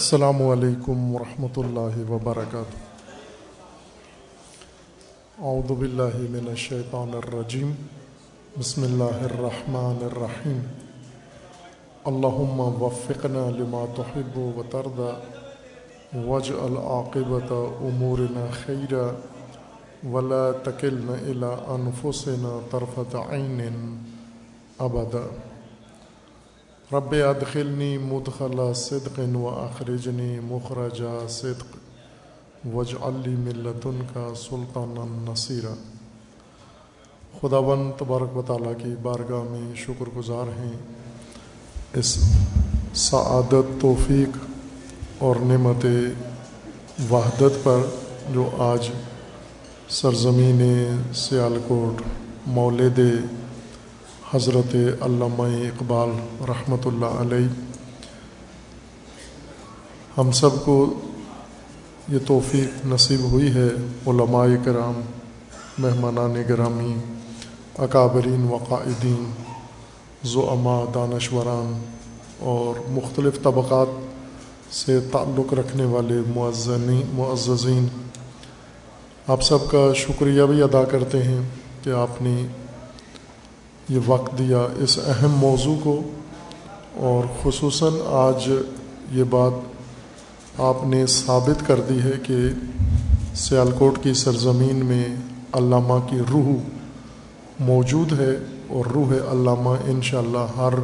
السلام علیکم ورحمۃ اللہ وبرکاتہ۔ اعوذ باللہ من الشیطان الرجیم۔ بسم اللہ الرحمن الرحیم۔ اللہم وفقنا لما تحب و ترضى واجعل عاقبت امورنا خیرا۔ ولا تکلنا الى انفسنا طرفت عین۔ ابدا۔ رب ادخلنی مدخل صدق و اخرجنی مخرج صدق وج علی ملتن کا سلطان نصیرہ خدا ون تبارک و تعالیٰ کی بارگاہ میں شکر گزار ہیں۔ اس سعادت، توفیق اور نعمت وحدت پر جو آج سرزمین سیالکوٹ مولد حضرت علامہ اقبال رحمۃ اللہ علیہ، ہم سب کو یہ توفیق نصیب ہوئی ہے علماء کرام، مہمانان گرامی، اکابرین و قائدین زعما دانشوران اور مختلف طبقات سے تعلق رکھنے والے معزنی، معززین، آپ سب کا شکریہ بھی ادا کرتے ہیں کہ آپ نے یہ وقت دیا اس اہم موضوع کو اور خصوصاً آج یہ بات آپ نے ثابت کر دی ہے کہ سیالکوٹ کی سرزمین میں علامہ کی روح موجود ہے اور روح علامہ انشاءاللہ ہر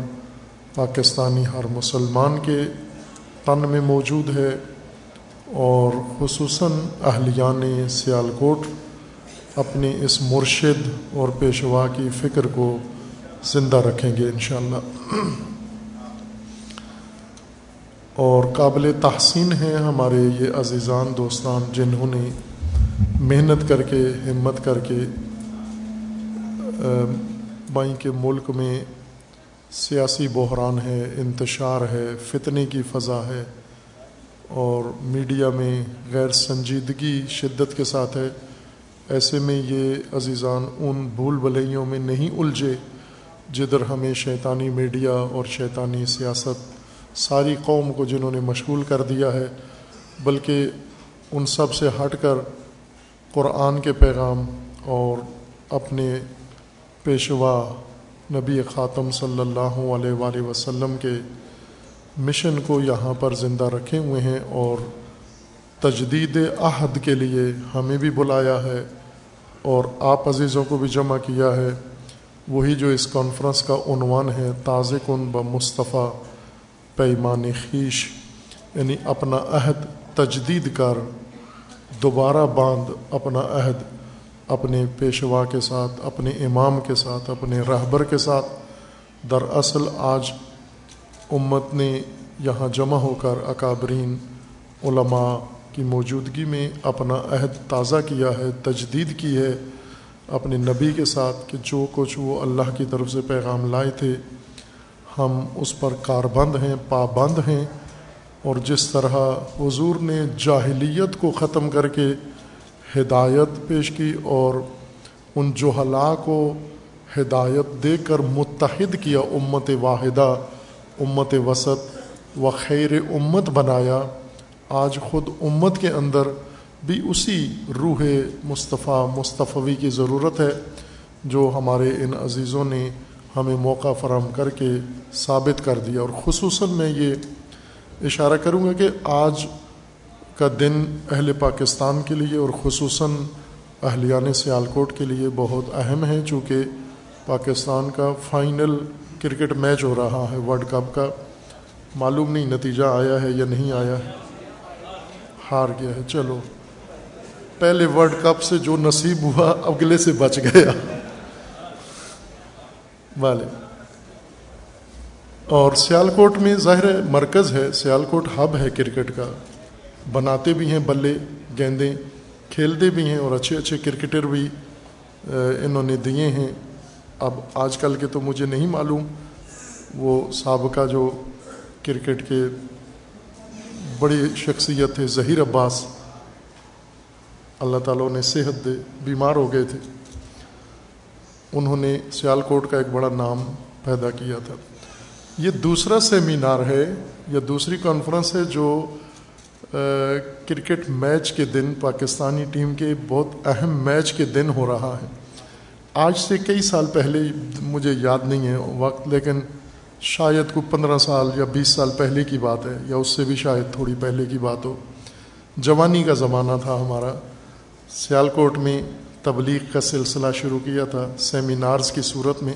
پاکستانی، ہر مسلمان کے تن میں موجود ہے اور خصوصاً اہلیان سیالکوٹ اپنی اس مرشد اور پیشوا کی فکر کو زندہ رکھیں گے انشاءاللہ۔ اور قابل تحسین ہیں ہمارے یہ عزیزان، دوستان، جنہوں نے محنت کر کے، ہمت کر کے بائیں کے ملک میں سیاسی بحران ہے، انتشار ہے، فتنے کی فضا ہے، اور میڈیا میں غیر سنجیدگی شدت کے ساتھ ہے۔ ایسے میں یہ عزیزان، ان بھول بھلیوں میں نہیں الجھے۔ جدھر ہمیں شیطانی میڈیا اور شیطانی سیاست ساری قوم کو جنہوں نے مشغول کر دیا ہے، بلکہ ان سب سے ہٹ کر قرآن کے پیغام اور اپنے پیشوا نبی خاتم صلی اللہ علیہ وآلہ وسلم کے مشن کو یہاں پر زندہ رکھے ہوئے ہیں اور تجدید عہد کے لیے ہمیں بھی بلایا ہے اور آپ عزیزوں کو بھی جمع کیا ہے۔ وہی جو اس کانفرنس کا عنوان ہے تاز کن ب مصطفیٰ پیمان خیش یعنی اپنا عہد تجدید کر، دوبارہ باندھ اپنا عہد اپنے پیشوا کے ساتھ، اپنے امام کے ساتھ، اپنے رہبر کے ساتھ۔ دراصل آج امت نے یہاں جمع ہو کر اکابرین، علماء کی موجودگی میں اپنا عہد تازہ کیا ہے، تجدید کی ہے۔ اپنے نبی کے ساتھ کہ جو کچھ وہ اللہ کی طرف سے پیغام لائے تھے، ہم اس پر کاربند ہیں، پابند ہیں۔ اور جس طرح حضور نے جاہلیت کو ختم کر کے ہدایت پیش کی اور ان جوہلا کو ہدایت دے کر متحد کیا، امت واحدہ، امت وسط و خیر امت بنایا، آج خود امت کے اندر بھی اسی روح مصطفیٰ مصطفی کی ضرورت ہے جو ہمارے ان عزیزوں نے ہمیں موقع فراہم کر کے ثابت کر دیا۔ اور خصوصاً میں یہ اشارہ کروں گا کہ آج کا دن اہل پاکستان کے لیے اور خصوصاً اہلیان سیالکوٹ کے لیے بہت اہم ہے، چونکہ پاکستان کا فائنل کرکٹ میچ ہو رہا ہے، ورلڈ کپ کا۔ معلوم نہیں نتیجہ آیا ہے یا نہیں آیا ہے، ہار گیا ہے۔ چلو۔ پہلے ورلڈ کپ سے جو نصیب ہوا، اگلے سے بچ گیا۔ والے۔ اور سیالکوٹ میں ظاہر مرکز ہے۔ سیالکوٹ ہب ہے کرکٹ کا۔ بناتے بھی ہیں بلے گیندیں کھیلتے بھی ہیں اور اچھے اچھے کرکٹر بھی انہوں نے دیے ہیں۔ اب آج کل کے تو مجھے نہیں معلوم، وہ سابقہ جو کرکٹ کے بڑی شخصیت تھے ظہیر عباس۔ اللہ تعالیٰ نے صحت دے، بیمار ہو گئے تھے۔ انہوں نے سیال کوٹ کا ایک بڑا نام پیدا کیا تھا۔ یہ دوسرا سیمینار ہے یا دوسری کانفرنس ہے جو کرکٹ میچ کے دن پاکستانی ٹیم کے بہت اہم میچ کے دن ہو رہا ہے۔ آج سے کئی سال پہلے، مجھے یاد نہیں ہے وقت، لیکن شاید کو پندرہ سال یا بیس سال پہلے کی بات ہے، یا اس سے بھی شاید تھوڑی پہلے کی بات ہو۔ جوانی کا زمانہ تھا ہمارا۔ سیالکوٹ میں تبلیغ کا سلسلہ شروع کیا تھا سیمینارز کی صورت میں۔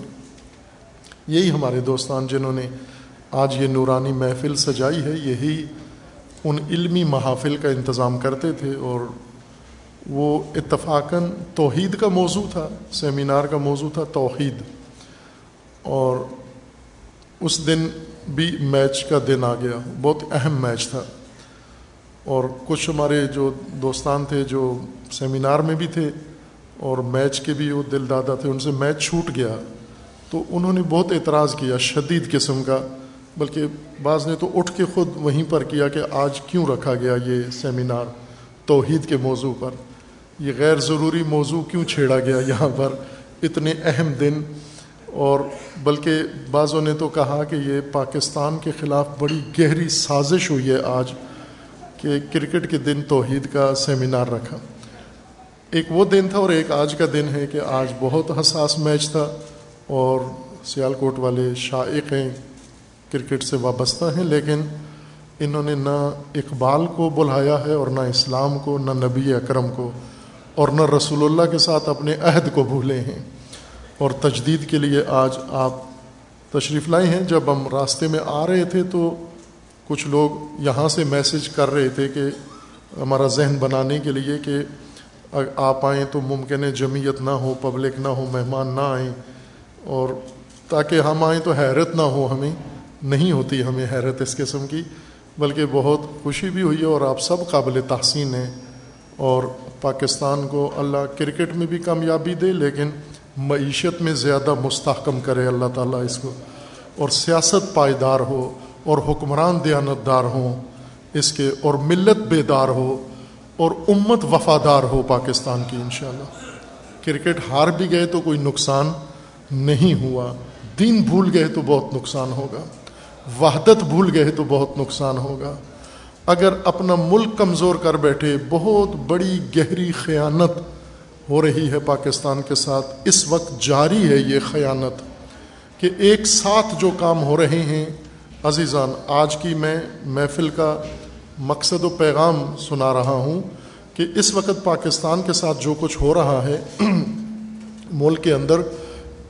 یہی ہمارے دوستان جنہوں نے آج یہ نورانی محفل سجائی ہے، یہی ان علمی محافل کا انتظام کرتے تھے اور وہ اتفاقاً توحید کا موضوع تھا، سیمینار کا موضوع تھا، توحید۔ اور اس دن بھی میچ کا دن آ گیا، بہت اہم میچ تھا۔ اور کچھ ہمارے جو دوستان تھے جو سیمینار میں بھی تھے اور میچ کے بھی وہ دل دادا تھے، ان سے میچ چھوٹ گیا۔ تو انہوں نے بہت اعتراض کیا شدید قسم کا، بلکہ بعض نے تو اٹھ کے خود وہیں پر کیا کہ آج کیوں رکھا گیا یہ سیمینار توحید کے موضوع پر۔ یہ غیر ضروری موضوع کیوں چھیڑا گیا یہاں پر؟ اتنے اہم دن۔ اور بلکہ بعضوں نے تو کہا کہ یہ پاکستان کے خلاف بڑی گہری سازش ہوئی ہے آج۔ کہ کرکٹ کے دن توحید کا سیمینار رکھا۔ ایک وہ دن تھا اور ایک آج کا دن ہے کہ آج بہت حساس میچ تھا اور سیال کوٹ والے شائق ہیں کرکٹ سے وابستہ ہیں، لیکن انہوں نے نہ اقبال کو بلایا ہے اور نہ اسلام کو، نہ نبی اکرم کو اور نہ رسول اللہ کے ساتھ اپنے عہد کو بھولے ہیں۔ اور تجدید کے لیے آج آپ تشریف لائے ہیں۔ جب ہم راستے میں آ رہے تھے تو کچھ لوگ یہاں سے میسج کر رہے تھے کہ ہمارا ذہن بنانے کے لیے کہ آپ آئیں تو ممکن ہے جمعیت نہ ہو پبلک نہ ہو، مہمان نہ آئیں۔ اور تاکہ ہم آئیں تو حیرت نہ ہو، ہمیں نہیں ہوتی ہمیں حیرت اس قسم کی، بلکہ بہت خوشی بھی ہوئی ہے اور آپ سب قابل تحسین ہیں۔ اور پاکستان کو اللہ کرکٹ میں بھی کامیابی دے، لیکن معیشت میں زیادہ مستحکم کرے اللہ تعالیٰ اس کو۔ اور سیاست پائیدار ہو اور حکمران دیانت دار ہوں، اس کے اور ملت بیدار ہو اور امت وفادار ہو پاکستان کی انشاءاللہ۔ کرکٹ ہار بھی گئے تو کوئی نقصان نہیں ہوا۔ دین بھول گئے تو بہت نقصان ہوگا۔ وحدت بھول گئے تو بہت نقصان ہوگا۔ اگر اپنا ملک کمزور کر بیٹھے، بہت بڑی گہری خیانت ہو رہی ہے پاکستان کے ساتھ۔ اس وقت جاری ہے یہ خیانت کہ ایک ساتھ جو کام ہو رہے ہیں عزیزان، آج کی میں محفل کا مقصد و پیغام سنا رہا ہوں کہ اس وقت پاکستان کے ساتھ جو کچھ ہو رہا ہے، ملک کے اندر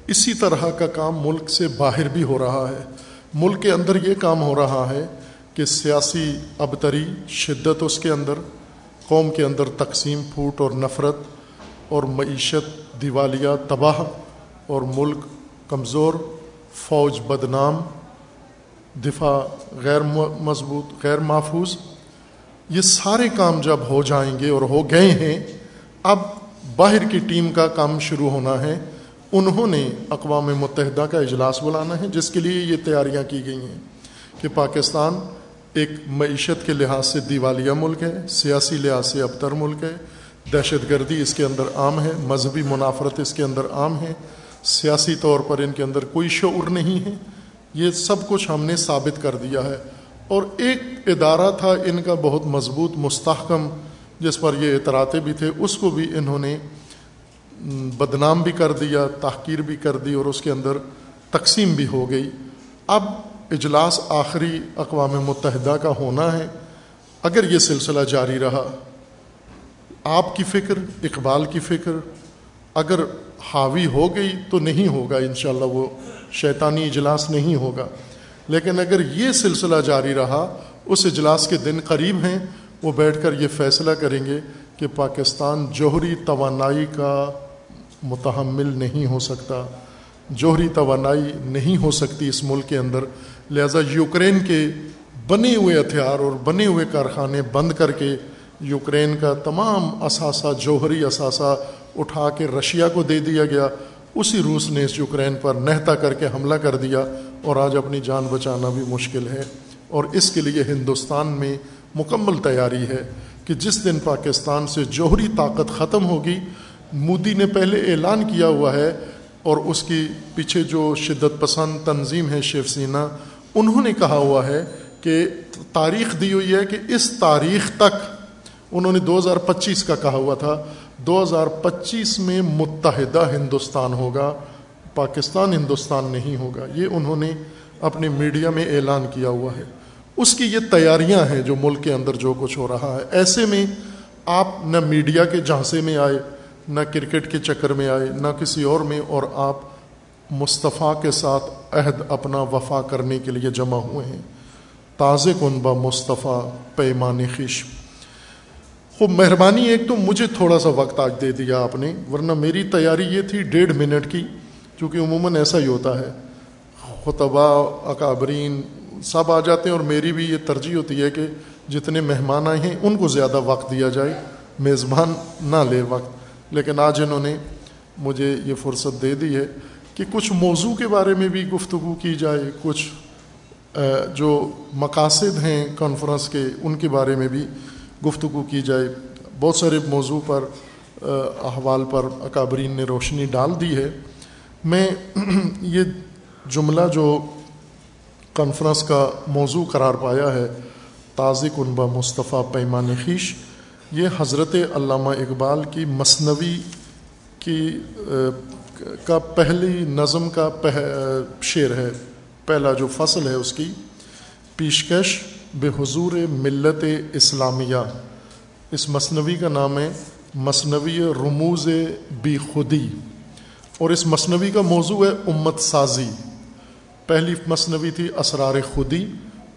اسی طرح کا کام ملک سے باہر بھی ہو رہا ہے۔ ملک کے اندر یہ کام ہو رہا ہے کہ سیاسی ابتری شدت اس کے اندر، قوم کے اندر تقسیم پھوٹ اور نفرت اور معیشت، دیوالیہ، تباہ اور ملک کمزور، فوج بدنام دفاع غیر مضبوط، غیر محفوظ، یہ سارے کام جب ہو جائیں گے اور ہو گئے ہیں، اب باہر کی ٹیم کا کام شروع ہونا ہے۔ انہوں نے اقوام متحدہ کا اجلاس بلانا ہے، جس کے لیے یہ تیاریاں کی گئی ہیں کہ پاکستان ایک معیشت کے لحاظ سے دیوالیہ ملک ہے، سیاسی لحاظ سے ابتر ملک ہے۔ دہشت گردی اس کے اندر عام ہے، مذہبی منافرت اس کے اندر عام ہے۔ سیاسی طور پر ان کے اندر کوئی شعور نہیں ہے۔ یہ سب کچھ ہم نے ثابت کر دیا ہے۔ اور ایک ادارہ تھا، ان کا بہت مضبوط، مستحکم، جس پر یہ اطراعے بھی تھے، اس کو بھی انہوں نے بدنام بھی کر دیا، تحقیر بھی کر دی اور اس کے اندر تقسیم بھی ہو گئی۔ اب اجلاس آخری اقوام متحدہ کا ہونا ہے۔ اگر یہ سلسلہ جاری رہا، آپ کی فکر، اقبال کی فکر، اگر حاوی ہو گئی تو نہیں ہوگا انشاءاللہ، وہ شیطانی اجلاس نہیں ہوگا۔ لیکن اگر یہ سلسلہ جاری رہا، اس اجلاس کے دن قریب ہیں، وہ بیٹھ کر یہ فیصلہ کریں گے کہ پاکستان جوہری توانائی کا متحمل نہیں ہو سکتا۔ جوہری توانائی نہیں ہو سکتی اس ملک کے اندر۔ لہذا یوکرین کے بنے ہوئے ہتھیار اور بنے ہوئے کارخانے بند کر کے یوکرین کا تمام اثاثہ جوہری اثاثہ اٹھا کے رشیا کو دے دیا گیا۔ اسی روس نے اس یوکرین پر نہتا کر کے حملہ کر دیا اور آج اپنی جان بچانا بھی مشکل ہے۔ اور اس کے لیے ہندوستان میں مکمل تیاری ہے کہ جس دن پاکستان سے جوہری طاقت ختم ہوگی، مودی نے پہلے اعلان کیا ہوا ہے اور اس کی پیچھے جو شدت پسند تنظیم ہے شیو سینا، انہوں نے کہا ہوا ہے کہ تاریخ دی ہوئی ہے کہ اس تاریخ تک، انہوں نے دو ہزار پچیس کا کہا ہوا تھا دو ہزار پچیس میں متحدہ ہندوستان ہوگا، پاکستان ہندوستان نہیں ہوگا، یہ انہوں نے اپنے میڈیا میں اعلان کیا ہوا ہے۔ اس کی یہ تیاریاں ہیں جو ملک کے اندر جو کچھ ہو رہا ہے۔ ایسے میں آپ نہ میڈیا کے جھانسے میں آئے، نہ کرکٹ کے چکر میں آئے، نہ کسی اور میں، اور آپ مصطفیٰ کے ساتھ عہد اپنا وفا کرنے کے لیے جمع ہوئے ہیں۔ تاز کنبہ مصطفیٰ پیمان خش خوب مہربانی ایک تو مجھے تھوڑا سا وقت آج دے دیا آپ نے، ورنہ میری تیاری یہ تھی ڈیڑھ منٹ کی کیونکہ عموماً ایسا ہی ہوتا ہے۔ خطبہ اکابرین سب آ جاتے ہیں اور میری بھی یہ ترجیح ہوتی ہے کہ جتنے مہمان آئے ہیں، ان کو زیادہ وقت دیا جائے۔ میزبان نہ لے وقت۔ لیکن آج انہوں نے مجھے یہ فرصت دے دی ہے کہ کچھ موضوع کے بارے میں بھی گفتگو کی جائے، کچھ جو مقاصد ہیں کانفرنس کے، ان کے بارے میں بھی۔ گفتگو کی جائے۔ بہت سارے موضوع پر احوال پر اکابرین نے روشنی ڈال دی ہے۔ میں یہ جملہ جو کانفرنس کا موضوع قرار پایا ہے، تازی کنبہ مصطفیٰ پیمان خیش، یہ حضرت علامہ اقبال کی مصنوی کی کا پہلی نظم کا شعر ہے۔ پہلا جو فصل ہے اس کی، پیشکش۔ بے حضور ملت اسلامیہ۔ اس مصنوی کا نام ہے مصنوی رموز بی خودی اور اس مصنوی کا موضوع ہے امت سازی۔ پہلی مصنوی تھی اسرار خودی،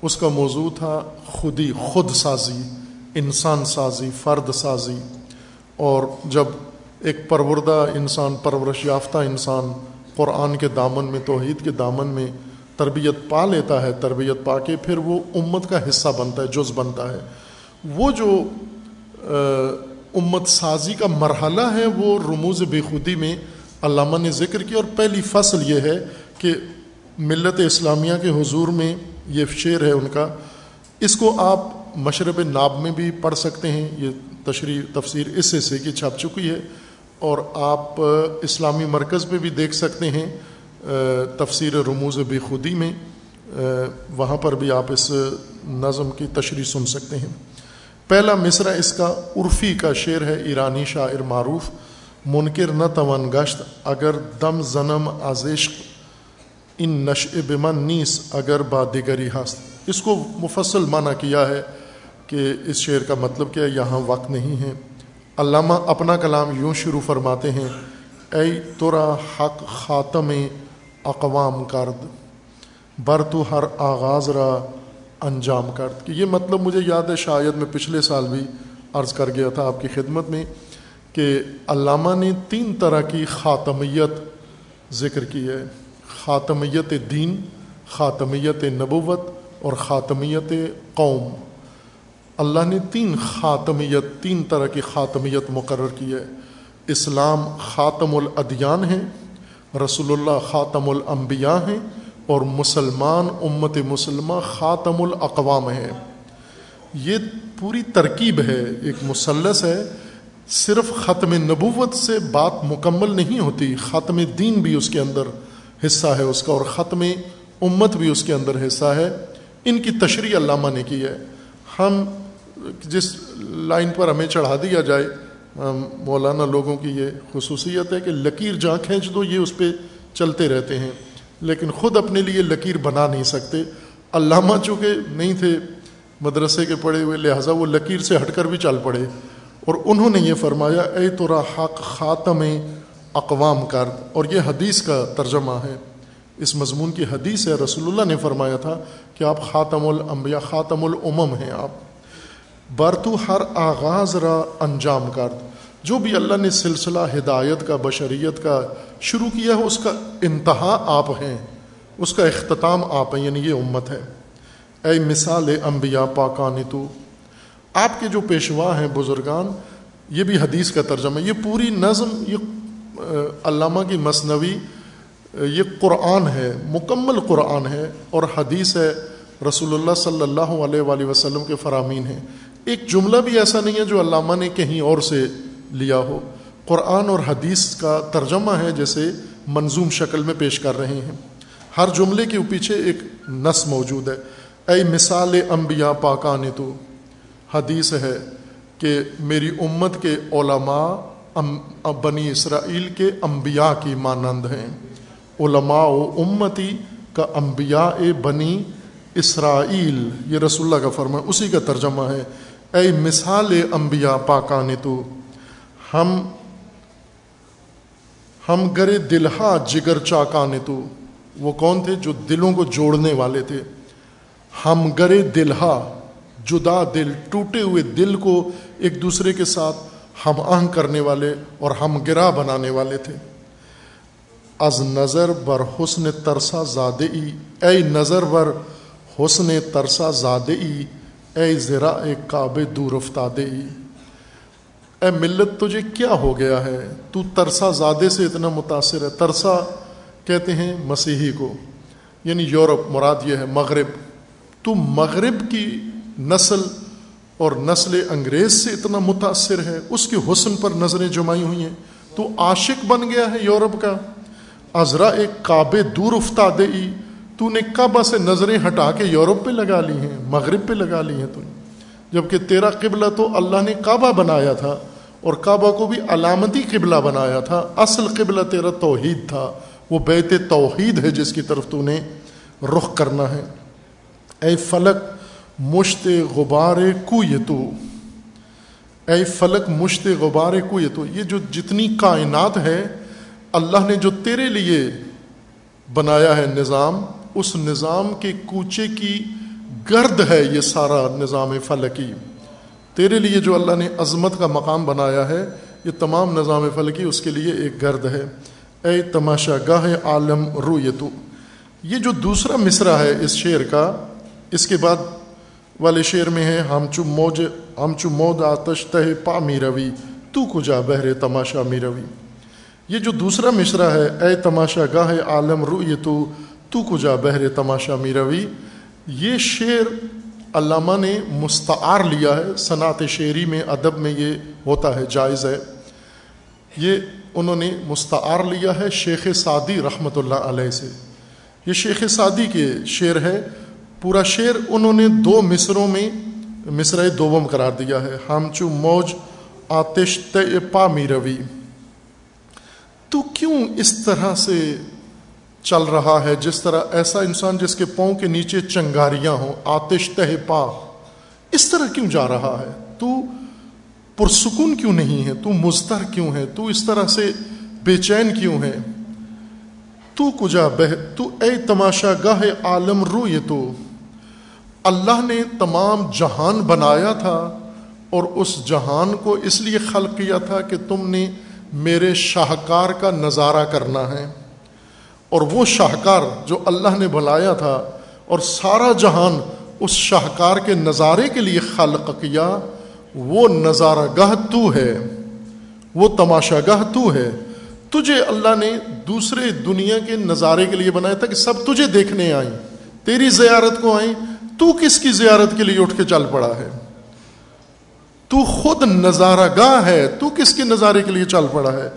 اس کا موضوع تھا خودی، خود سازی، انسان سازی، فرد سازی۔ اور جب ایک پروردہ انسان، پرورش یافتہ انسان قرآن کے دامن میں، توحید کے دامن میں تربیت پا لیتا ہے، تربیت پا کے پھر وہ امت کا حصہ بنتا ہے، جز بنتا ہے۔ وہ جو امت سازی کا مرحلہ ہے، وہ رموز بے خودی میں علامہ نے ذکر کیا۔ اور پہلی فصل یہ ہے کہ ملت اسلامیہ کے حضور میں یہ شعر ہے ان کا۔ اس کو آپ مشرب ناب میں بھی پڑھ سکتے ہیں۔ یہ تشریح، تفسیر اس حصے کی چھپ چکی ہے۔ اور آپ اسلامی مرکز میں بھی دیکھ سکتے ہیں۔ تفسیر رموز بے خودی میں وہاں پر بھی آپ اس نظم کی تشریح سن سکتے ہیں۔ پہلا مصرع اس کا عرفی کا شعر ہے، ایرانی شاعر معروف، منکر نہ توان گشت، اگر دم زنم آزش ان نش بمن نیس، اگر با دیگری ہست۔ اس کو مفصل معنی کیا ہے کہ اس شعر کا مطلب کیا یہاں وقت نہیں ہے۔ علامہ اپنا کلام یوں شروع فرماتے ہیں، اے ترا حق خاتم اقوام کرد، بر تو ہر آغاز را انجام کرد۔ کہ یہ مطلب مجھے یاد ہے، شاید میں پچھلے سال بھی عرض کر گیا تھا آپ کی خدمت میں کہ علامہ نے تین طرح کی خاتمیت ذکر کی ہے۔ خاتمیت دین، خاتمیت نبوت اور خاتمیت قوم۔ اللہ نے تین خاتمیت، تین طرح کی خاتمیت مقرر کی ہے۔ اسلام خاتم الادیان ہے رسول اللہ خاتم الانبیاء ہیں اور مسلمان امت مسلمہ خاتم الاقوام ہے یہ پوری ترکیب ہے، ایک مسلس ہے۔ صرف ختم نبوت سے بات مکمل نہیں ہوتی، ختم دین بھی اس کے اندر حصہ ہے اس کا اور ختم امت بھی اس کے اندر حصہ ہے۔ ان کی تشریح علامہ نے کی ہے۔ ہم جس لائن پر ہمیں چڑھا دیا جائے مولانا لوگوں کی یہ خصوصیت ہے کہ لکیر جہاں کھینچ دو، یہ اس پہ چلتے رہتے ہیں۔ لیکن خود اپنے لیے لکیر بنا نہیں سکتے۔ علامہ چونکہ نہیں تھے مدرسے کے پڑھے ہوئے، لہٰذا وہ لکیر سے ہٹ کر بھی چل پڑے۔ اور انہوں نے یہ فرمایا، اے تو حق خاتم اقوام کرد اور یہ حدیث کا ترجمہ ہے۔ اس مضمون کی حدیث ہے، رسول اللہ نے فرمایا تھا کہ آپ خاتم الانبیاء، خاتم الامم ہیں آپ۔ برتو ہر آغاز را انجام کرد۔ جو بھی اللہ نے سلسلہ ہدایت کا، بشریت کا شروع کیا ہے، اس کا انتہا آپ ہیں۔ اس کا اختتام آپ ہیں یعنی یہ امت ہے۔ اے مثال انبیاء پاکان تو آپ کے جو پیشوا ہیں بزرگان، یہ بھی حدیث کا ترجمہ یہ پوری نظم، یہ علامہ کی مصنوی یہ قرآن ہے، مکمل قرآن ہے، اور حدیث ہے، رسول اللہ صلی اللہ علیہ وآلہ وسلم کے فرامین ہیں۔ ایک جملہ بھی ایسا نہیں ہے جو علامہ نے کہیں اور سے لیا ہو۔ قرآن اور حدیث کا ترجمہ ہے جیسے منظوم شکل میں پیش کر رہے ہیں۔ ہر جملے کے پیچھے ایک نس موجود ہے۔ اے مثال انبیاء پاکان تو، حدیث ہے کہ میری امت کے علماء بنی اسرائیل کے انبیاء کی مانند ہیں۔ علماء و امتی کا انبیاء بنی اسرائیل، یہ رسول اللہ کا فرما اسی کا ترجمہ ہے۔ اے مثال انبیاء پاکان تو ہم ہم گرے دلہا جگر چاکانے تو وہ کون تھے جو دلوں کو جوڑنے والے تھے ہم گرے دلہا جدا دل ٹوٹے ہوئے دل کو ایک دوسرے کے ساتھ ہم آہنگ کرنے والے اور ہم گرا بنانے والے تھے۔ از نظر بر حسن ترسا زادے اے نظر بر حسن ترسا زادے اے ذرا اے کعب دور افتادے اے ملت تجھے کیا ہو گیا ہے؟ تو ترسا زادے سے اتنا متاثر ہے۔ ترسا کہتے ہیں مسیحی کو یعنی یورپ، مراد یہ ہے مغرب۔ تو مغرب کی نسل اور نسل انگریز سے اتنا متاثر ہے، اس کے حسن پر نظریں جمائی ہوئی ہیں۔ تو عاشق بن گیا ہے یورپ کا۔ ازرا ایک کعبے دور افتا دے تو نے کعبہ سے نظریں ہٹا کے یورپ پہ لگا لی ہیں، مغرب پہ لگا لی ہیں تو۔ جبکہ تیرا قبلہ تو اللہ نے کعبہ بنایا تھا اور کعبہ کو بھی علامتی قبلہ بنایا تھا۔ اصل قبلہ تیرا توحید تھا۔ وہ بیت توحید ہے جس کی طرف تو نے رخ کرنا ہے۔ اے فلک، مشت غبار کو یہ تو اے فلک، مشت غبار کو یہ تو یہ جو جتنی کائنات ہے، اللہ نے جو تیرے لیے بنایا ہے نظام اس نظام کے کوچے کی گرد ہے یہ سارا نظام فلکی۔ تیرے لیے جو اللہ نے عظمت کا مقام بنایا ہے، یہ تمام نظام فلکی اس کے لیے ایک گرد ہے۔ اے تماشا گاہ عالم رو یہ یہ جو دوسرا مصرع ہے اس شعر کا، اس کے بعد والے شعر میں ہے، ہم چو موج، ہم چو مود آتش تہ پا می روی، تو کجا بہرے تماشا می روی۔ یہ جو دوسرا مصرع ہے، اے تماشا گاہ عالم رو تو تو کجا بہرے تماشا می روی یہ شعر علامہ نے مستعار لیا ہے، صنعت شعری میں، ادب میں یہ ہوتا ہے، جائز ہے۔ یہ انہوں نے مستعار لیا ہے شیخ سعدی رحمۃ اللہ علیہ سے۔ یہ شیخ سعدی کے شعر ہے۔ پورا شعر انہوں نے دو مصروں میں مصرع دوم قرار دیا ہے۔ ہم چو موج آتش پا می روی تو کیوں اس طرح سے چل رہا ہے جس طرح ایسا انسان جس کے پاؤں کے نیچے چنگاریاں ہوں، آتش تہ پا۔ اس طرح کیوں جا رہا ہے؟ تو پرسکون کیوں نہیں ہے؟ تو مستر کیوں ہے؟ تو اس طرح سے بے چین کیوں ہے؟ تو کجا بہ، تو اے تماشا گاہ عالم رو یہ تو۔ اللہ نے تمام جہان بنایا تھا اور اس جہان کو اس لیے خلق کیا تھا کہ تم نے میرے شاہکار کا نظارہ کرنا ہے۔ اور وہ شاہکار جو اللہ نے بلایا تھا اور سارا جہان اس شاہکار کے نظارے کے لیے خلق کیا، وہ نظارہ گاہ تو ہے، وہ تماشا گاہ تو ہے۔ تجھے اللہ نے دوسرے دنیا کے نظارے کے لیے بنایا تھا کہ سب تجھے دیکھنے آئیں، تیری زیارت کو آئیں۔ تو کس کی زیارت کے لیے اٹھ کے چل پڑا ہے؟ تو خود نظارہ گاہ ہے، تو کس کے نظارے کے لیے چل پڑا ہے؟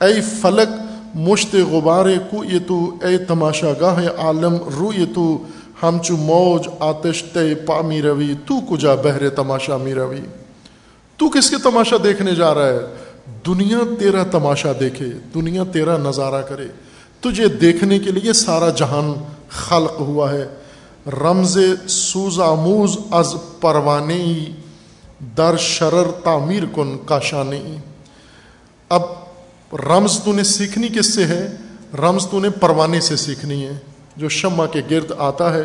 اے فلک مشت غبار کو یہ تو اے تماشا گاہ عالم، رو یہ تو ہم چو موج آتش تے پامی روی، تو کجا بہرے تماشا می روی؟ تو کس کے تماشا دیکھنے جا رہا ہے؟ دنیا تیرا تماشا دیکھے، دنیا تیرا نظارہ کرے۔ تجھے دیکھنے کے لیے سارا جہان خلق ہوا ہے۔ رمز سوز آموز از پروانے در شرر تعمیر کن کاشانے اب رمز تو نے سیکھنی کس سے ہے؟ رمز تو نے پروانے سے سیکھنی ہے۔ جو شمع کے گرد آتا ہے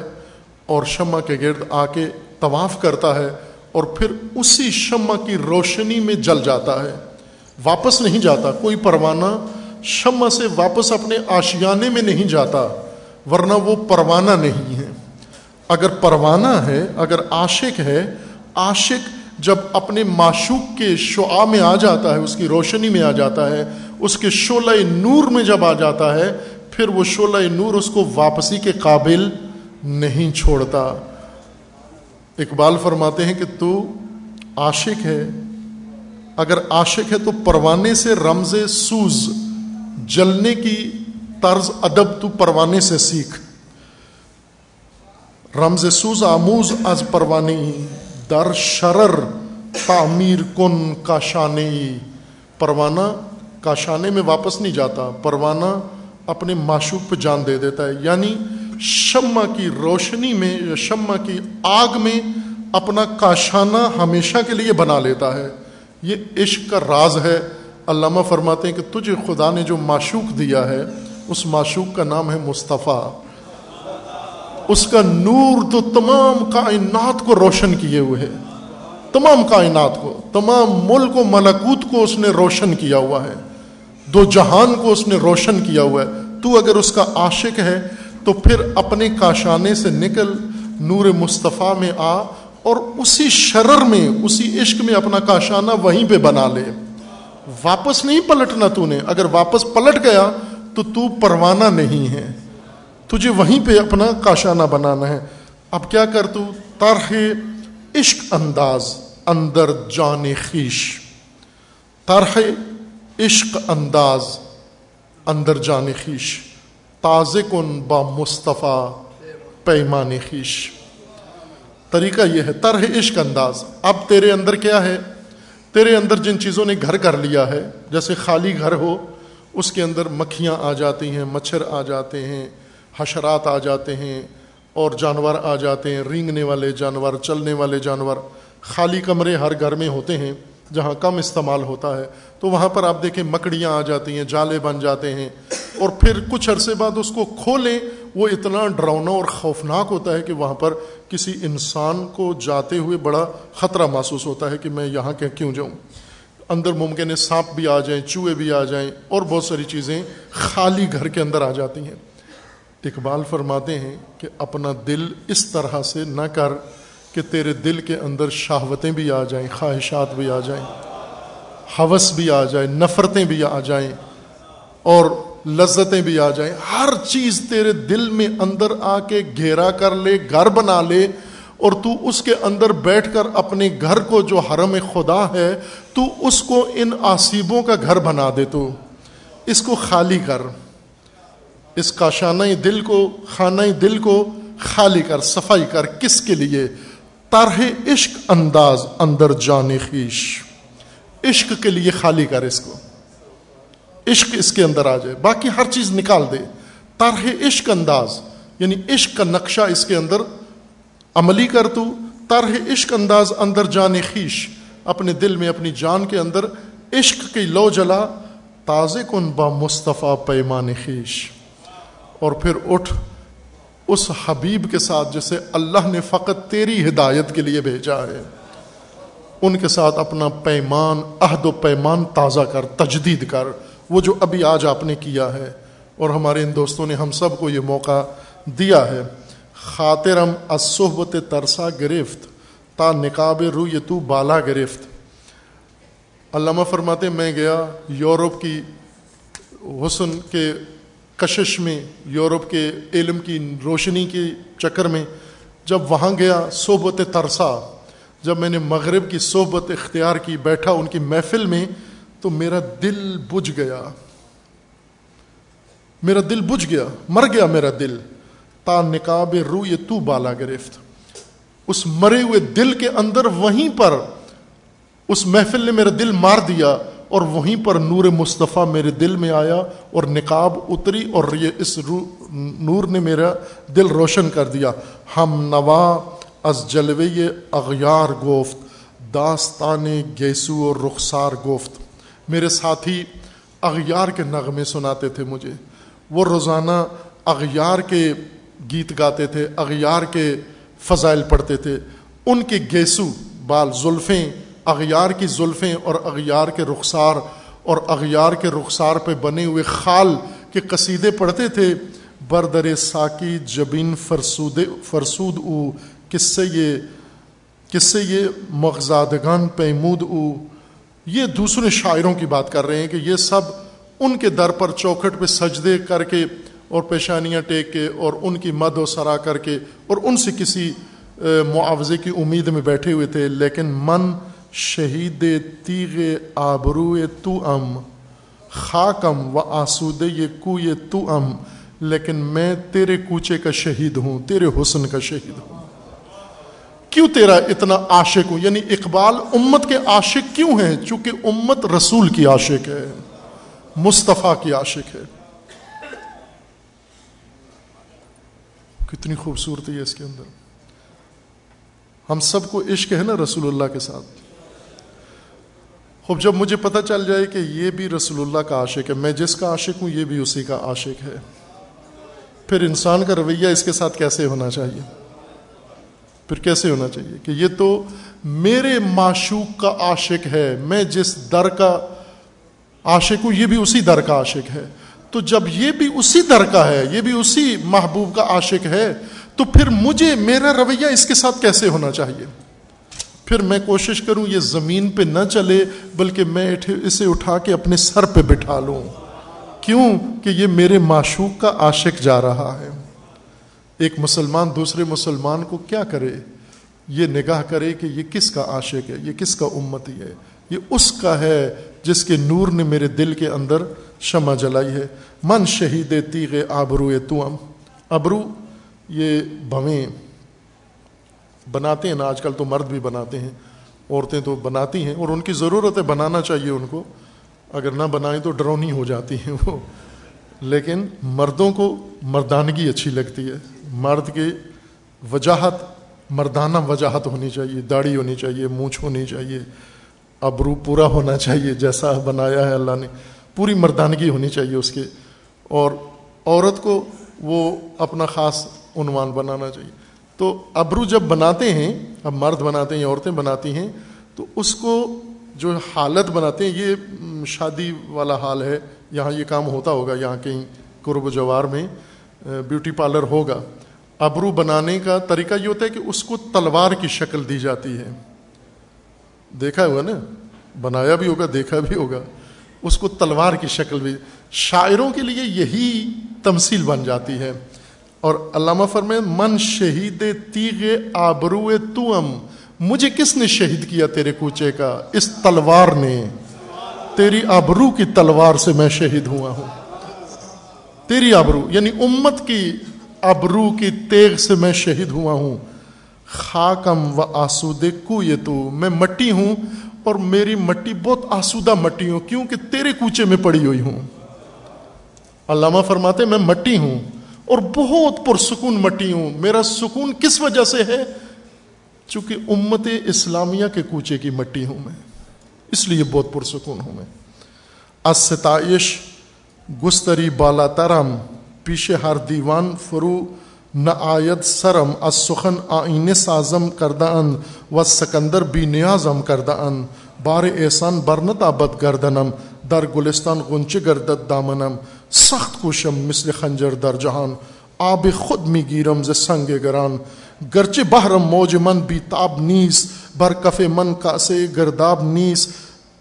اور شمع کے گرد آ کے طواف کرتا ہے اور پھر اسی شمع کی روشنی میں جل جاتا ہے۔ واپس نہیں جاتا، کوئی پروانہ شمع سے واپس اپنے آشیانے میں نہیں جاتا، ورنہ وہ پروانہ نہیں ہے۔ اگر پروانہ ہے، اگر عاشق ہے، عاشق جب اپنے معشوق کے شعا میں آ جاتا ہے، اس کی روشنی میں آ جاتا ہے اس کے شعلہ نور میں جب آ جاتا ہے، پھر وہ شعلہ نور اس کو واپسی کے قابل نہیں چھوڑتا۔ اقبال فرماتے ہیں کہ تو عاشق ہے۔ اگر عاشق ہے تو پروانے سے رمز سوز، جلنے کی طرز ادب تو پروانے سے سیکھ۔ رمز سوز آموز از پروانی در شرر تعمیر کن کاشانے پروانہ کاشانے میں واپس نہیں جاتا، پروانہ اپنے معشوق پہ جان دے دیتا ہے۔ یعنی شمع کی روشنی میں یا شمع کی آگ میں اپنا کاشانہ ہمیشہ کے لیے بنا لیتا ہے۔ یہ عشق کا راز ہے۔ علامہ فرماتے ہیں کہ تجھے خدا نے جو معشوق دیا ہے، اس معشوق کا نام ہے مصطفیٰ۔ اس کا نور تو تمام کائنات کو روشن کیے ہوئے ہے۔ تمام کائنات کو، تمام ملک و ملکوت کو اس نے روشن کیا ہوا ہے۔ دو جہان کو اس نے روشن کیا ہوا ہے۔ تو اگر اس کا عاشق ہے، تو پھر اپنے کاشانے سے نکل نور مصطفیٰ میں آ اور اسی شرر میں، اسی عشق میں اپنا کاشانہ وہیں پہ بنا لے۔ واپس نہیں پلٹنا تو نے۔ اگر واپس پلٹ گیا، تو تو پروانہ نہیں ہے۔ تجھے وہیں پہ اپنا کاشانہ بنانا ہے۔ اب کیا کر تو؟ طرح عشق انداز، اندر جان خیش۔ طرح عشق انداز، اندر جان خیش تاز کن با مصطفیٰ پیمان خیش۔ طریقہ یہ ہے، طرح عشق انداز۔ اب تیرے اندر کیا ہے؟ تیرے اندر جن چیزوں نے گھر کر لیا ہے، جیسے خالی گھر ہو، اس کے اندر مکھیاں آ جاتی ہیں، مچھر آ جاتے ہیں، حشرات آ جاتے ہیں، اور جانور آ جاتے ہیں، رینگنے والے جانور، چلنے والے جانور۔ خالی کمرے ہر گھر میں ہوتے ہیں جہاں کم استعمال ہوتا ہے، تو وہاں پر آپ دیکھیں مکڑیاں آ جاتی ہیں، جالے بن جاتے ہیں۔ اور پھر کچھ عرصے بعد اس کو کھولیں، وہ اتنا ڈراؤنا اور خوفناک ہوتا ہے کہ وہاں پر کسی انسان کو جاتے ہوئے بڑا خطرہ محسوس ہوتا ہے کہ میں یہاں کہ کیوں جاؤں۔ اندر ممکن ہے سانپ بھی آ جائیں، چوہے بھی آ جائیں، اور بہت ساری چیزیں خالی گھر کے اندر آ جاتی ہیں۔ اقبال فرماتے ہیں کہ اپنا دل اس طرح سے نہ کر کہ تیرے دل کے اندر شہوتیں بھی آ جائیں، خواہشات بھی آ جائیں، حوث بھی آ جائیں، نفرتیں بھی آ جائیں اور لذتیں بھی آ جائیں۔ ہر چیز تیرے دل میں اندر آ کے گھیرا کر لے، گھر بنا لے اور تو اس کے اندر بیٹھ کر اپنے گھر کو جو حرم خدا ہے، تو اس کو ان آصیبوں کا گھر بنا دے تو۔ اس کو خالی کر۔ اس کا شانہ دل کو خانہ دل کو خالی کر، صفائی کر۔ کس کے لیے؟ طرح عشق انداز اندر جان خیش۔ عشق کے لیے خالی کر اس کو۔ عشق اس کے اندر آ جائے۔ باقی ہر چیز نکال دے۔ طرح عشق انداز یعنی عشق کا نقشہ اس کے اندر عملی کر تو، طرح عشق انداز اندر جان خیش۔ اپنے دل میں، اپنی جان کے اندر عشق کی لو جلا، تازے کن با مصطفیٰ پیمان خیش۔ اور پھر اٹھ۔ اس حبیب کے ساتھ جسے اللہ نے فقط تیری ہدایت کے لیے بھیجا ہے، ان کے ساتھ اپنا پیمان، عہد و پیمان تازہ کر، تجدید کر۔ وہ جو ابھی آج آپ نے کیا ہے، اور ہمارے ان دوستوں نے ہم سب کو یہ موقع دیا ہے۔ خاطرم اصحبت ترسا گرفت، تا نقاب رو یہ تو بالا گرفت۔ علامہ فرماتے میں گیا یورپ کی حسن کے کشش میں، یورپ کے علم کی روشنی کے چکر میں، جب وہاں گیا صحبت ترسا، جب میں نے مغرب کی صحبت اختیار کی، بیٹھا ان کی محفل میں، تو میرا دل بجھ گیا۔ میرا دل بجھ گیا، مر گیا میرا دل۔ تا نکاب رو یہ تو بالا گرفت۔ اس مرے ہوئے دل کے اندر وہیں پر، اس محفل نے میرا دل مار دیا۔ اور وہیں پر نور مصطفیٰ میرے دل میں آیا اور نقاب اتری اور یہ اس نور نے میرا دل روشن کر دیا۔ ہم نوا از جلوے اغیار گفت، داستان گیسو اور رخسار گفت۔ میرے ساتھی، اغیار کے نغمے سناتے تھے مجھے۔ وہ روزانہ اغیار کے گیت گاتے تھے، اغیار کے فضائل پڑھتے تھے۔ ان کے گیسو، بال زلفیں اغیار کی زلفیں اور اغیار کے رخسار اور اغیار کے رخسار پہ بنے ہوئے خال کے قصیدے پڑھتے تھے، بردر ساکی جبین فرسود فرسود او کس سے یہ کس سے یہ مغزادگان پیمود او۔ یہ دوسرے شاعروں کی بات کر رہے ہیں کہ یہ سب ان کے در پر چوکھٹ پہ سجدے کر کے اور پیشانیاں ٹیک کے اور ان کی مد و سرا کر کے اور ان سے کسی معاوضے کی امید میں بیٹھے ہوئے تھے، لیکن من شہید تیغ آبرو تو ام، خاکم و آسود یہ کو یہ تو ام، لیکن میں تیرے کوچے کا شہید ہوں، تیرے حسن کا شہید ہوں۔ کیوں تیرا اتنا عاشق ہوں؟ یعنی اقبال امت کے عاشق کیوں ہیں؟ چونکہ امت رسول کی عاشق ہے، مصطفیٰ کی عاشق ہے۔ کتنی خوبصورتی ہے اس کے اندر۔ ہم سب کو عشق ہے نا رسول اللہ کے ساتھ۔ خوب جب مجھے پتہ چل جائے کہ یہ بھی رسول اللہ کا عاشق ہے، میں جس کا عاشق ہوں، یہ بھی اسی کا عاشق ہے۔ پھر انسان کا رویہ اس کے ساتھ کیسے ہونا چاہیے؟ پھر کیسے ہونا چاہیے کہ یہ تو میرے معشوق کا عاشق ہے، میں جس در کا عاشق ہوں، یہ بھی اسی در کا عاشق ہے۔ تو جب یہ بھی اسی در کا ہے، یہ بھی اسی محبوب کا عاشق ہے، تو پھر مجھے میرا رویہ اس کے ساتھ کیسے ہونا چاہیے؟ پھر میں کوشش کروں یہ زمین پہ نہ چلے، بلکہ میں اسے اٹھا کے اپنے سر پہ بٹھا لوں۔ کیوں؟ کہ یہ میرے معشوق کا عاشق جا رہا ہے۔ ایک مسلمان دوسرے مسلمان کو کیا کرے؟ یہ نگاہ کرے کہ یہ کس کا عاشق ہے، یہ کس کا امتی ہے؟ یہ اس کا ہے جس کے نور نے میرے دل کے اندر شمع جلائی ہے۔ من شہید تیغ آبرو تو ابرو، یہ بویں بناتے ہیں نا، آج کل تو مرد بھی بناتے ہیں، عورتیں تو بناتی ہیں، اور ان کی ضرورت ہے بنانا چاہیے ان کو۔ اگر نہ بنائیں تو ڈرونی ہو جاتی ہیں وہ۔ لیکن مردوں کو مردانگی اچھی لگتی ہے۔ مرد کی وجاہت، مردانہ وجاہت ہونی چاہیے، داڑھی ہونی چاہیے، مونچھ ہونی چاہیے، ابرو پورا ہونا چاہیے، جیسا بنایا ہے اللہ نے۔ پوری مردانگی ہونی چاہیے اس کے۔ اور عورت کو وہ اپنا خاص عنوان بنانا چاہیے۔ تو ابرو جب بناتے ہیں، اب مرد بناتے ہیں، عورتیں بناتی ہیں، تو اس کو جو حالت بناتے ہیں، یہ شادی والا حال ہے، یہاں یہ کام ہوتا ہوگا، یہاں کہیں قرب و جوار میں بیوٹی پارلر ہوگا۔ ابرو بنانے کا طریقہ یہ ہوتا ہے کہ اس کو تلوار کی شکل دی جاتی ہے۔ دیکھا ہوا نا؟ بنایا بھی ہوگا، دیکھا بھی ہوگا۔ اس کو تلوار کی شکل بھی، شاعروں کے لیے یہی تمثیل بن جاتی ہے۔ اور علامہ فرمے من شہید تیغ آبرو تو مجھے کس نے شہید کیا تیرے کوچے کا؟ اس تلوار نے. تیری آبرو کی تلوار سے میں شہید ہوا ہوں. تیری آبرو یعنی امت کی ابرو کی تیغ سے میں شہید ہوا ہوں. خاکم و آسودے کو یہ تو میں مٹی ہوں اور میری مٹی بہت آسودہ مٹی ہوں، کیونکہ تیرے کوچے میں پڑی ہوئی ہوں. علامہ فرماتے میں مٹی ہوں. اور بہت پرسکون مٹی ہوں میرا سکون کس وجہ سے ہے؟ چونکہ امت اسلامیہ کے کوچے کی مٹی ہوں میں، اس لیے بہت پرسکون ہوں میں۔ استائش گستری بالا ترم، پیشے ہر دیوان فرو، نہ آیت سرم سخن آئین سازم کردہ ان و سکندر بی نیازم کردہ ان بار احسان برنت آبد گردنم، در گلستان غنچ گردت دامنم۔ سخت کوشم مثل خنجر در جہان، آب خود می گیرم ز سنگ گران. گرچہ بہرم موج من بی تاب نیس بر کف من کا سے گرداب نیس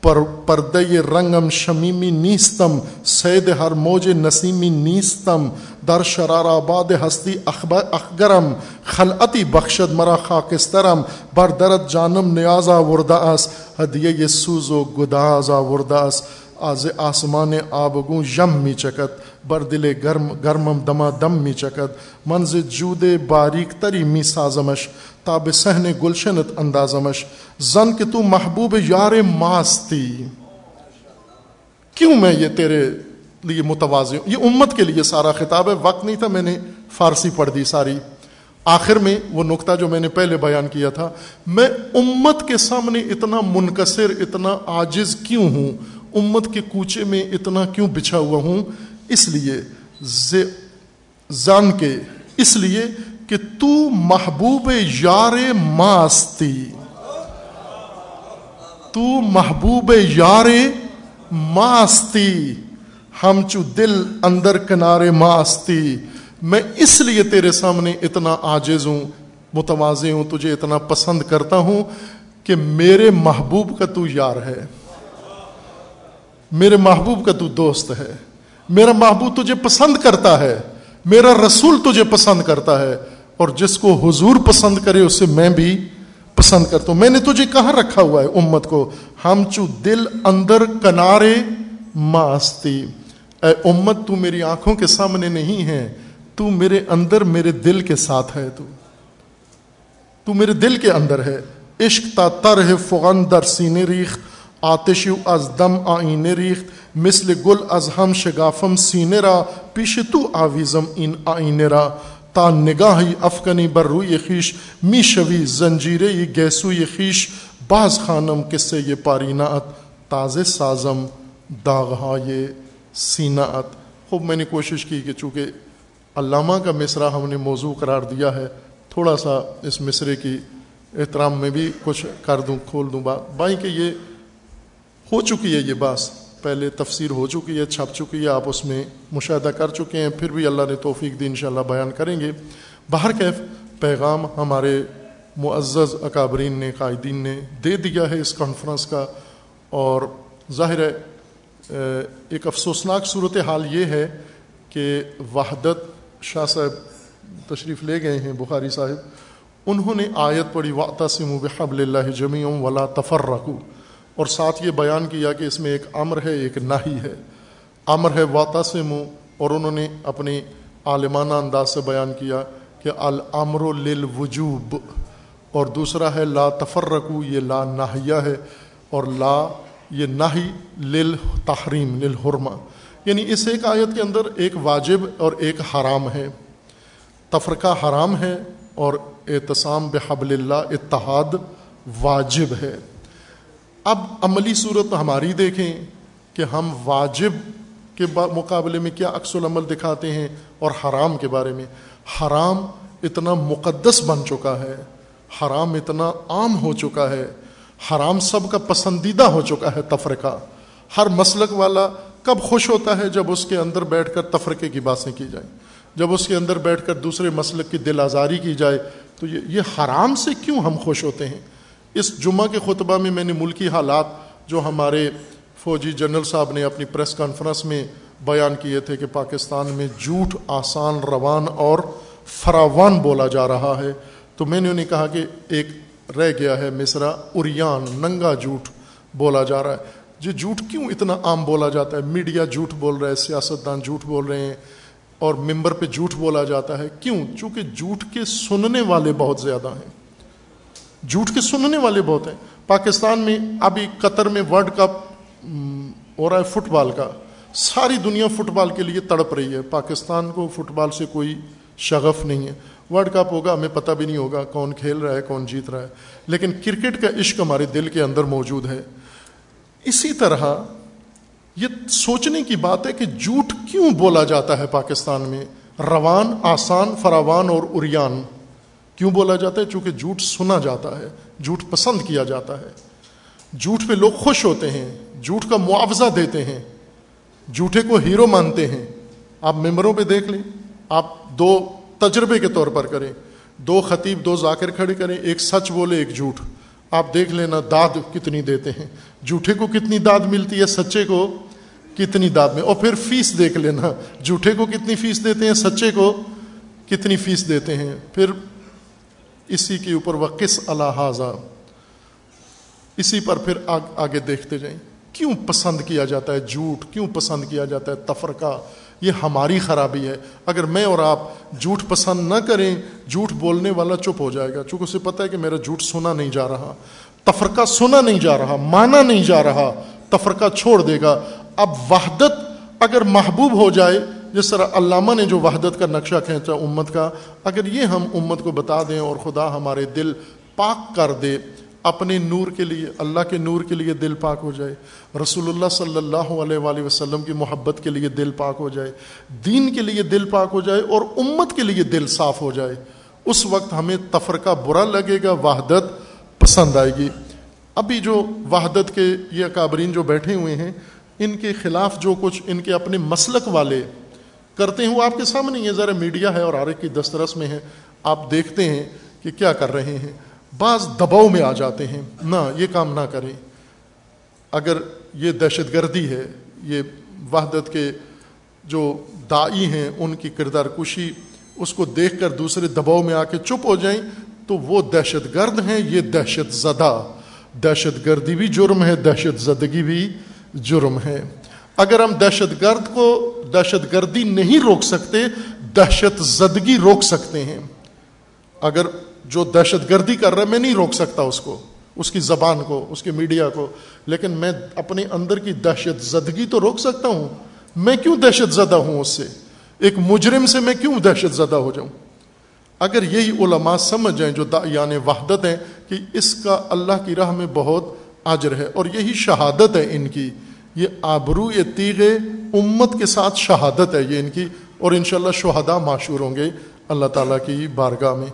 پر پردے رنگم شمیمی نیستم، سید ہر موج نسیمی نیستم. در شرار آباد ہستی اخگرم، خلعتی بخشد مرا خاکسترم. بر درد جانم نیازا ورداس ہدیہ سوز و گدازا ورداس آز آسمان آبگوں یم می چکت بر دل گرم، گرمم دما دم می چکت۔ منز جود باریک تری می سازمش، تاب سہن گلشنت اندازمش۔ زن کہ تو محبوب یار ماستی۔ کیوں میں یہ تیرے لیے متوازی ہوں؟ یہ امت کے لیے سارا خطاب ہے۔ وقت نہیں تھا، میں نے فارسی پڑھ دی ساری۔ آخر میں وہ نقطہ جو میں نے پہلے بیان کیا تھا، میں امت کے سامنے اتنا منکسر، اتنا عاجز کیوں ہوں؟ امت کے کوچے میں اتنا کیوں بچھا ہوا ہوں؟ اس لیے زان کے اس لیے کہ تو محبوب یار ماستی تو محبوب یار ماستی ہم چو دل اندر کنارے ماستی میں اس لیے تیرے سامنے اتنا آجز ہوں متوازے ہوں، تجھے اتنا پسند کرتا ہوں کہ میرے محبوب کا تو یار ہے۔ میرے محبوب کا تو دوست ہے۔ میرا محبوب تجھے پسند کرتا ہے۔ میرا رسول تجھے پسند کرتا ہے۔ اور جس کو حضور پسند کرے اسے میں بھی پسند کرتا ہوں۔ میں نے تجھے کہاں رکھا ہوا ہے امت کو؟ ہم چو دل اندر کنارے ماستی۔ اے امت، تو میری آنکھوں کے سامنے نہیں ہے۔ تو میرے اندر میرے دل کے ساتھ ہے تو۔ تو میرے دل کے اندر ہے۔ عشق تا تر ہے فغن در سینے ریخت۔ آتش از دم آئین ریخت، مثل گل از ہم شگافم سینے را، پیش تو آویزم این آئین را۔ تا نگاہی افکنی بر روی خیش، می شوی زنجیرے یہ خیش۔ بعض خانم کس یہ پارینات تازے سازم داغ یہ سینات خوب میں نے کوشش کی کہ چونکہ علامہ کا مصرع ہم نے موضوع قرار دیا ہے، تھوڑا سا اس مصرے کی احترام میں بھی کچھ کر دوں، کھول دوں۔ بات بھائی کہ یہ ہو چکی ہے یہ بات پہلے تفسیر ہو چکی ہے، چھپ چکی ہے، آپ اس میں مشاہدہ کر چکے ہیں، پھر بھی اللہ نے توفیق دی، انشاءاللہ بیان کریں گے۔ باہر کیف، پیغام ہمارے معزز اکابرین نے، قائدین نے دے دیا ہے اس کانفرنس کا۔ اور ظاہر ہے ایک افسوسناک صورت حال یہ ہے کہ وحدت، شاہ صاحب تشریف لے گئے ہیں، بخاری صاحب۔ انہوں نے آیت پڑھی واطا سے مبحب اللہ جمی ولا تفر رکھو اور ساتھ یہ بیان کیا کہ اس میں ایک امر ہے، ایک ناہی ہے۔ امر ہے واتا سے منہ اور انہوں نے اپنی عالمانہ انداز سے بیان کیا کہ الامر للوجوب اور دوسرا ہے لا تفرقو، یہ لا ناہیہ ہے اور لا، یہ ناہی لل تحریم للحرمہ۔ یعنی اس ایک آیت کے اندر ایک واجب اور ایک حرام ہے۔ تفرقہ حرام ہے اور اعتصام بحبل اللہ، اتحاد واجب ہے۔ اب عملی صورت ہماری دیکھیں کہ ہم واجب کے مقابلے میں کیا عکس العمل دکھاتے ہیں اور حرام کے بارے میں۔ حرام اتنا مقدس بن چکا ہے، حرام اتنا عام ہو چکا ہے، حرام سب کا پسندیدہ ہو چکا ہے تفرقہ۔ ہر مسلک والا کب خوش ہوتا ہے جب اس کے اندر بیٹھ کر تفرقے کی باتیں کی جائیں۔ جب اس کے اندر بیٹھ کر دوسرے مسلک کی دل آزاری کی جائے۔ تو یہ حرام سے کیوں ہم خوش ہوتے ہیں؟ اس جمعہ کے خطبہ میں میں نے ملکی حالات جو ہمارے فوجی جنرل صاحب نے اپنی پریس کانفرنس میں بیان کیے تھے کہ پاکستان میں جھوٹ آسان روان اور فراوان بولا جا رہا ہے، تو میں نے انہیں کہا کہ ایک رہ گیا ہے مصرا اریان، ننگا جھوٹ بولا جا رہا ہے۔ یہ جھوٹ کیوں اتنا عام بولا جاتا ہے؟ میڈیا جھوٹ بول رہا ہے سیاستدان جھوٹ بول رہے ہیں اور ممبر پہ جھوٹ بولا جاتا ہے۔ کیوں؟ چونکہ جھوٹ کے سننے والے بہت زیادہ ہیں۔ جھوٹ کے سننے والے بہت ہیں۔ پاکستان میں ابھی قطر میں ورلڈ کپ ہو رہا ہے فٹ بال کا۔ ساری دنیا فٹ بال کے لیے تڑپ رہی ہے۔ پاکستان کو فٹ بال سے کوئی شغف نہیں ہے۔ ورلڈ کپ ہوگا، ہمیں پتہ بھی نہیں ہوگا کون کھیل رہا ہے، کون جیت رہا ہے۔ لیکن کرکٹ کا عشق ہمارے دل کے اندر موجود ہے۔ اسی طرح یہ سوچنے کی بات ہے کہ جھوٹ کیوں بولا جاتا ہے پاکستان میں؟ روان، آسان، فراوان اور اریان۔ کیوں بولا جاتا ہے؟ چونکہ جھوٹ سنا جاتا ہے، جھوٹ پسند کیا جاتا ہے۔ جھوٹ پہ لوگ خوش ہوتے ہیں، جھوٹ کا معاوضہ دیتے ہیں۔ جھوٹے کو ہیرو مانتے ہیں۔ آپ ممبروں پہ دیکھ لیں، آپ دو تجربے کے طور پر کریں۔ دو خطیب، دو ذاکر کھڑے کریں، ایک سچ بولے، ایک جھوٹ۔ آپ دیکھ لینا داد کتنی دیتے ہیں۔ جھوٹے کو کتنی داد ملتی ہے، سچے کو کتنی داد میں۔ اور پھر فیس دیکھ لینا، جھوٹے کو کتنی فیس دیتے ہیں، سچے کو کتنی فیس دیتے ہیں۔ پھر اسی کے اوپر وہ الحاظہ اسی پر پھر آگے دیکھتے جائیں۔ کیوں پسند کیا جاتا ہے جھوٹ؟ کیوں پسند کیا جاتا ہے تفرقہ؟ یہ ہماری خرابی ہے۔ اگر میں اور آپ جھوٹ پسند نہ کریں، جھوٹ بولنے والا چپ ہو جائے گا۔ چونکہ اسے پتہ ہے کہ میرا جھوٹ سنا نہیں جا رہا۔ تفرقہ سنا نہیں جا رہا، مانا نہیں جا رہا۔ تفرقہ چھوڑ دے گا۔ اب وحدت اگر محبوب ہو جائے جس طرح علامہ نے جو وحدت کا نقشہ کھینچا امت کا، اگر یہ ہم امت کو بتا دیں اور خدا ہمارے دل پاک کر دے اپنے نور کے لیے، اللہ کے نور کے لیے دل پاک ہو جائے رسول اللہ صلی اللہ علیہ وآلہ وسلم کی محبت کے لیے دل پاک ہو جائے، دین کے لیے دل پاک ہو جائے اور امت کے لیے دل صاف ہو جائے، اس وقت ہمیں تفرقہ برا لگے گا، وحدت پسند آئے گی۔ ابھی جو وحدت کے یہ اکابرین جو بیٹھے ہوئے ہیں، ان کے خلاف جو کچھ، ان کے اپنے مسلک والے کرتے ہیں وہ آپ کے سامنے یہ ذرا میڈیا ہے اور آرے کی دسترس میں ہے آپ دیکھتے ہیں کہ کیا کر رہے ہیں۔ بعض دباؤ میں آ جاتے ہیں۔ نہ، یہ کام نہ کریں۔ اگر یہ دہشت گردی ہے، یہ وحدت کے جو دائی ہیں، ان کی کردار کشی، اس کو دیکھ کر دوسرے دباؤ میں آ کے چپ ہو جائیں، تو وہ دہشت گرد ہیں۔ یہ دہشت زدہ۔ دہشت گردی بھی جرم ہے، دہشت زدگی بھی جرم ہے۔ اگر ہم دہشت گرد کو دہشت گردی نہیں روک سکتے، دہشت زدگی روک سکتے ہیں۔ اگر جو دہشت گردی کر رہا ہے، میں نہیں روک سکتا اس کو، اس کی زبان کو، اس کی میڈیا کو۔ لیکن میں اپنے اندر کی دہشت زدگی تو روک سکتا ہوں۔ میں کیوں دہشت زدہ ہوں اس سے؟ ایک مجرم سے میں کیوں دہشت زدہ ہو جاؤں؟ اگر یہی علماء سمجھ جائیں جو یعنی وحدت ہیں کہ اس کا اللہ کی راہ میں بہت اجر ہے اور یہی شہادت ہے ان کی۔ یہ آبرو، یہ تیغ امت کے ساتھ شہادت ہے یہ ان کی اور انشاءاللہ شہداء معشور ہوں گے اللہ تعالیٰ کی بارگاہ میں۔